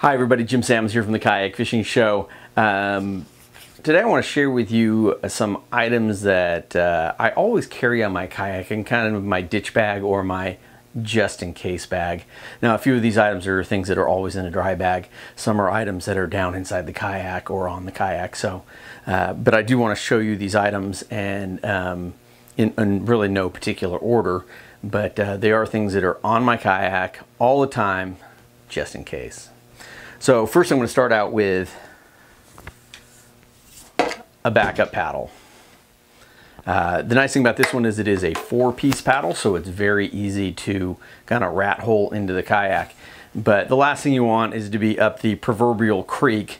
Hi everybody, Jim Sammons here from the Kayak Fishing Show. Um, today I want to share with you some items that uh, I always carry on my kayak and kind of my ditch bag or my just in case bag. Now a few of these items are things that are always in a dry bag. Some are items that are down inside the kayak or on the kayak. So, uh, but I do want to show you these items and um, in, in, really no particular order, but uh, they are things that are on my kayak all the time, just in case. So first I'm going to start out with a backup paddle. Uh, the nice thing about this one is it is a four piece paddle, so it's very easy to kind of rat hole into the kayak. But the last thing you want is to be up the proverbial creek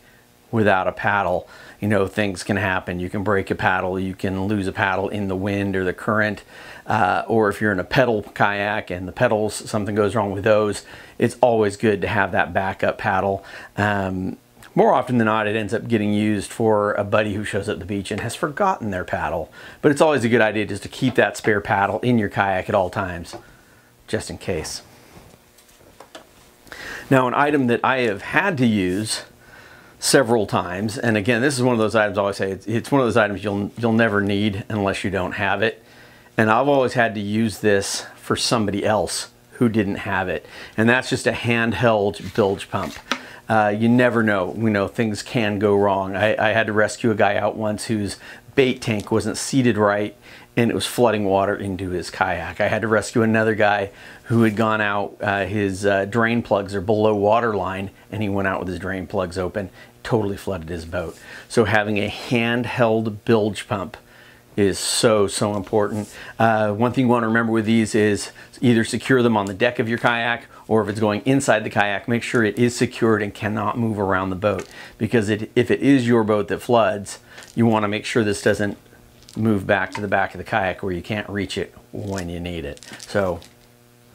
without a paddle. You know, things can happen. You can break a paddle, you can lose a paddle in the wind or the current, uh, or if you're in a pedal kayak and the pedals, something goes wrong with those, it's always good to have that backup paddle. Um, more often than not, it ends up getting used for a buddy who shows up at the beach and has forgotten their paddle. But it's always a good idea just to keep that spare paddle in your kayak at all times, just in case. Now, an item that I have had to use several times, and again, this is one of those items I always say, it's, it's one of those items you'll, you'll never need unless you don't have it. And I've always had to use this for somebody else who didn't have it. And that's just a handheld bilge pump uh, you never know. you know things can go wrong. I, I had to rescue a guy out once whose bait tank wasn't seated right and it was flooding water into his kayak. I had to rescue another guy who had gone out, uh, his uh, drain plugs are below water line, and he went out with his drain plugs open, totally flooded his boat. So having a handheld bilge pump is so, so important. Uh, one thing you want to remember with these is either secure them on the deck of your kayak or if it's going inside the kayak, make sure it is secured and cannot move around the boat. Because it, if it is your boat that floods, you want to make sure this doesn't move back to the back of the kayak where you can't reach it when you need it. So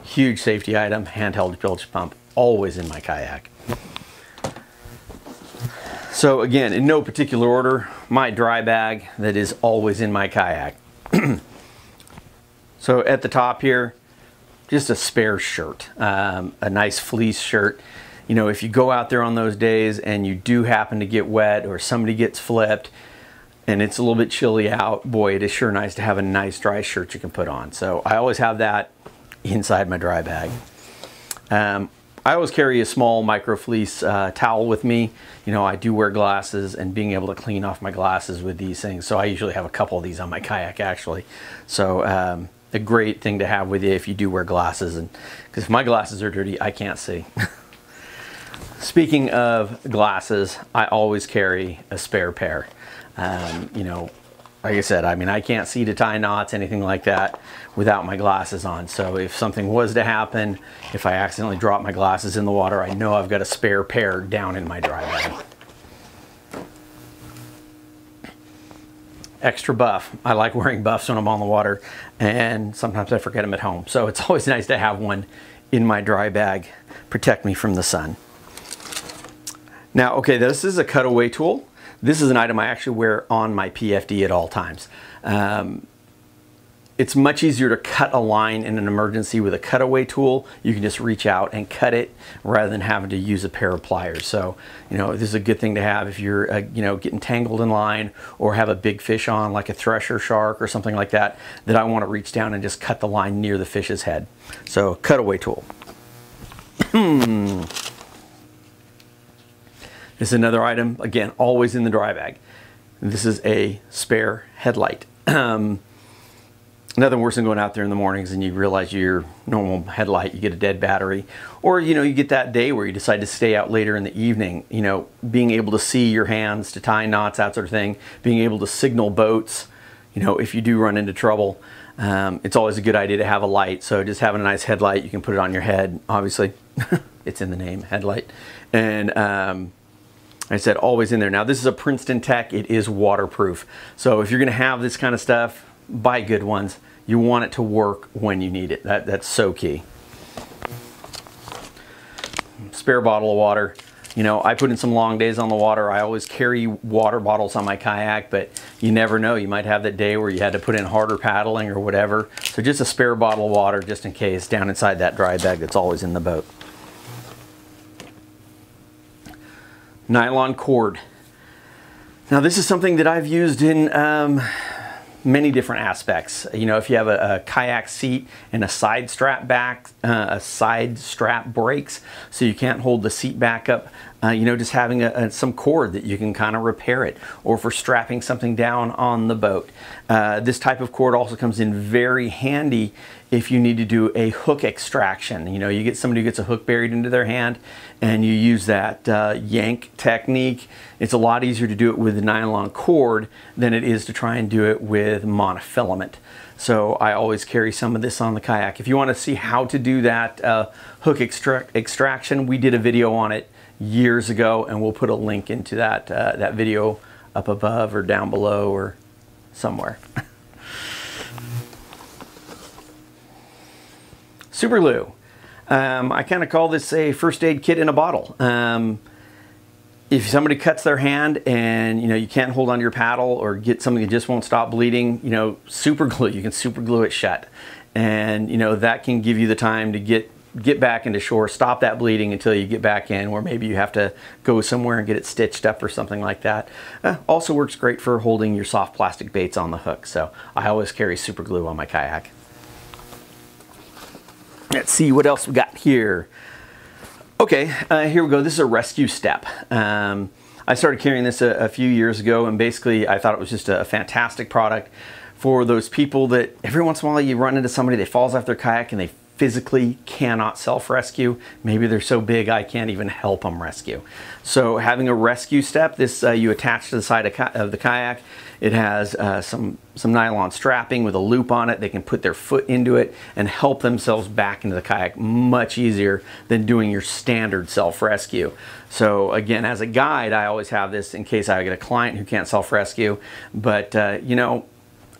huge safety item, handheld bilge pump, always in my kayak. So again, in no particular order, my dry bag that is always in my kayak. so at the top here, just a spare shirt, um, a nice fleece shirt. You know, if you go out there on those days and you do happen to get wet or somebody gets flipped and it's a little bit chilly out, boy, it is sure nice to have a nice dry shirt you can put on. So I always have that inside my dry bag. Um, I always carry a small micro fleece uh, towel with me. You know, I do wear glasses and being able to clean off my glasses with these things. So I usually have a couple of these on my kayak actually. So um, a great thing to have with you if you do wear glasses and because if my glasses are dirty, I can't see. Speaking of glasses, I always carry a spare pair. Um, you know, like I said, I mean, I can't see to tie knots, anything like that, without my glasses on. So if something was to happen, if I accidentally drop my glasses in the water, I know I've got a spare pair down in my dry bag. Extra buff. I like wearing buffs when I'm on the water, and sometimes I forget them at home. So it's always nice to have one in my dry bag, protect me from the sun. Now, okay, this is a cutaway tool. This is an item I actually wear on my PFD at all times. Um, it's much easier to cut a line in an emergency with a cutaway tool. You can just reach out and cut it rather than having to use a pair of pliers. So, you know, this is a good thing to have if you're, uh, you know, getting tangled in line or have a big fish on like a thresher shark or something like that, that I want to reach down and just cut the line near the fish's head. So, cutaway tool. This is another item, again, always in the dry bag. This is a spare headlight. Um, nothing worse than going out there in the mornings and you realize your normal headlight, you get a dead battery. Or, you know, you get that day where you decide to stay out later in the evening, you know, being able to see your hands to tie knots, that sort of thing, being able to signal boats, you know, if you do run into trouble. Um, it's always a good idea to have a light. So just having a nice headlight, you can put it on your head, obviously. it's in the name, headlight. And, um, I said always in there. Now this is a Princeton Tech. It is waterproof. So if you're going to have this kind of stuff, buy good ones. You want it to work when you need it. That, that's so key. Spare bottle of water. You know, I put in some long days on the water. I always carry water bottles on my kayak, but you never know. You might have that day where you had to put in harder paddling or whatever. So just a spare bottle of water just in case down inside that dry bag that's always in the boat. Nylon cord. Now this is something that I've used in um, many different aspects. You know, if you have a, a kayak seat and a side strap back, uh, a side strap breaks, so you can't hold the seat back up, uh, you know, just having a, a, some cord that you can kind of repair it, or for strapping something down on the boat. Uh, this type of cord also comes in very handy if you need to do a hook extraction. You know, you get somebody who gets a hook buried into their hand and you use that uh, yank technique. It's a lot easier to do it with nylon cord than it is to try and do it with monofilament. So I always carry some of this on the kayak. If you want to see how to do that uh, hook extra extraction, we did a video on it years ago and we'll put a link into that, uh, that video up above or down below or somewhere. Super glue. Um, I kind of call this a first aid kit in a bottle. Um, if somebody cuts their hand and you know you can't hold on to your paddle or get something that just won't stop bleeding, you know, super glue. You can super glue it shut, and you know that can give you the time to get get back into shore, stop that bleeding until you get back in, or maybe you have to go somewhere and get it stitched up or something like that. Uh, also works great for holding your soft plastic baits on the hook. So I always carry super glue on my kayak. Let's see what else we got here. Okay, uh, here we go. This is a rescue step. Um, I started carrying this a, a, few years ago, and basically I thought it was just a, a fantastic product for those people that every once in a while you run into somebody that falls off their kayak and they physically cannot self-rescue. Maybe they're so big I can't even help them rescue. So having a rescue step, this uh, you attach to the side of, of the kayak. It has uh, some, some nylon strapping with a loop on it. They can put their foot into it and help themselves back into the kayak much easier than doing your standard self-rescue. So again, as a guide, I always have this in case I get a client who can't self-rescue. But uh, you know,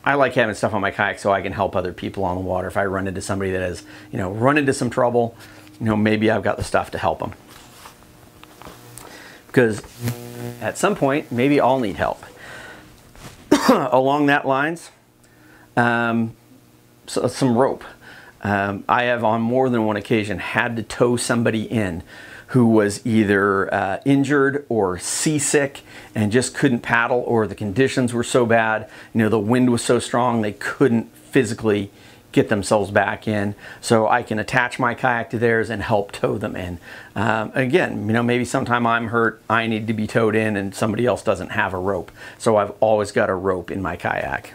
I like having stuff on my kayak so I can help other people on the water. If I run into somebody that has, you know, run into some trouble, you know, maybe I've got the stuff to help them. Because at some point, maybe I'll need help. Along that lines, um, so, some rope. Um, I have on more than one occasion had to tow somebody in who was either uh, injured or seasick and just couldn't paddle or the conditions were so bad, you know, the wind was so strong they couldn't physically get themselves back in. So I can attach my kayak to theirs and help tow them in. Um, again, you know, maybe sometime I'm hurt, I need to be towed in and somebody else doesn't have a rope. So I've always got a rope in my kayak.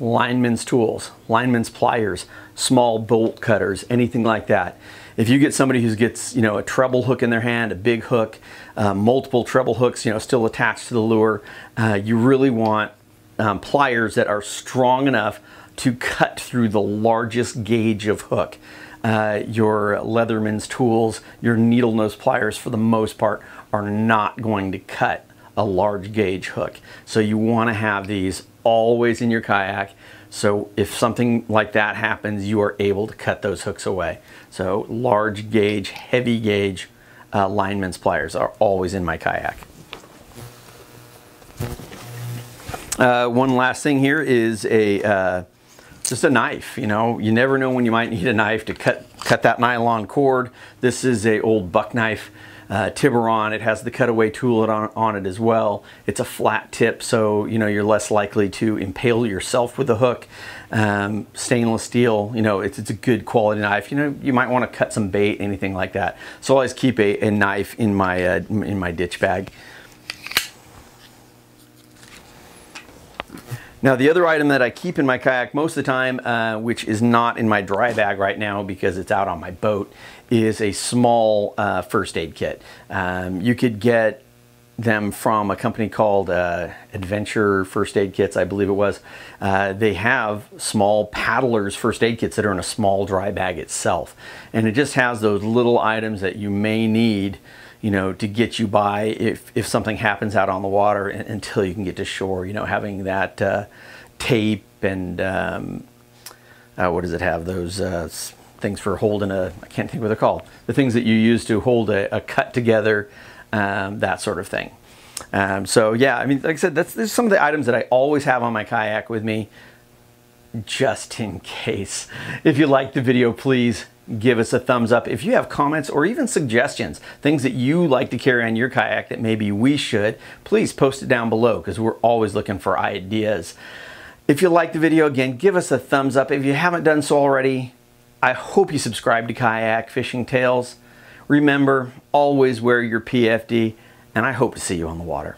Lineman's tools, lineman's pliers, small bolt cutters, anything like that. If you get somebody who gets, you know, a treble hook in their hand, a big hook, uh, multiple treble hooks, you know, still attached to the lure, uh, you really want um, pliers that are strong enough to cut through the largest gauge of hook. Uh, your Leatherman's tools, your needle nose pliers for the most part are not going to cut a large gauge hook. So you want to have these always in your kayak. So if something like that happens, you are able to cut those hooks away. So large gauge, heavy gauge uh, lineman's pliers are always in my kayak. Uh, one last thing here is a uh, just a knife. You know, you never know when you might need a knife to cut cut that nylon cord. This is a old buck knife uh, Tiburon. It has the cutaway tool on, on it as well. It's a flat tip, so you know you're less likely to impale yourself with the hook. Um, stainless steel, you know, it's, it's a good quality knife. You know, you might want to cut some bait, anything like that. So I always keep a, a knife in my uh, in my ditch bag. Now the other item that I keep in my kayak most of the time, uh, which is not in my dry bag right now because it's out on my boat, is a small uh, first aid kit. Um, you could get them from a company called uh, Adventure First Aid Kits, I believe it was. Uh, they have small paddlers first aid kits that are in a small dry bag itself. And it just has those little items that you may need you know, to get you by if, if something happens out on the water until you can get to shore, you know, having that uh, tape and um, uh, what does it have? Those uh, things for holding a, I can't think what they're called. The things that you use to hold a, a cut together, um, that sort of thing. Um, so yeah, I mean, like I said, that's, that's some of the items that I always have on my kayak with me just in case. If you like the video, please give us a thumbs up. If you have comments or even suggestions, things that you like to carry on your kayak that maybe we should, please post it down below because we're always looking for ideas. If you like the video, again, give us a thumbs up. If you haven't done so already, I hope you subscribe to Kayak Fishing Tales. Remember, always wear your PFD, and I hope to see you on the water.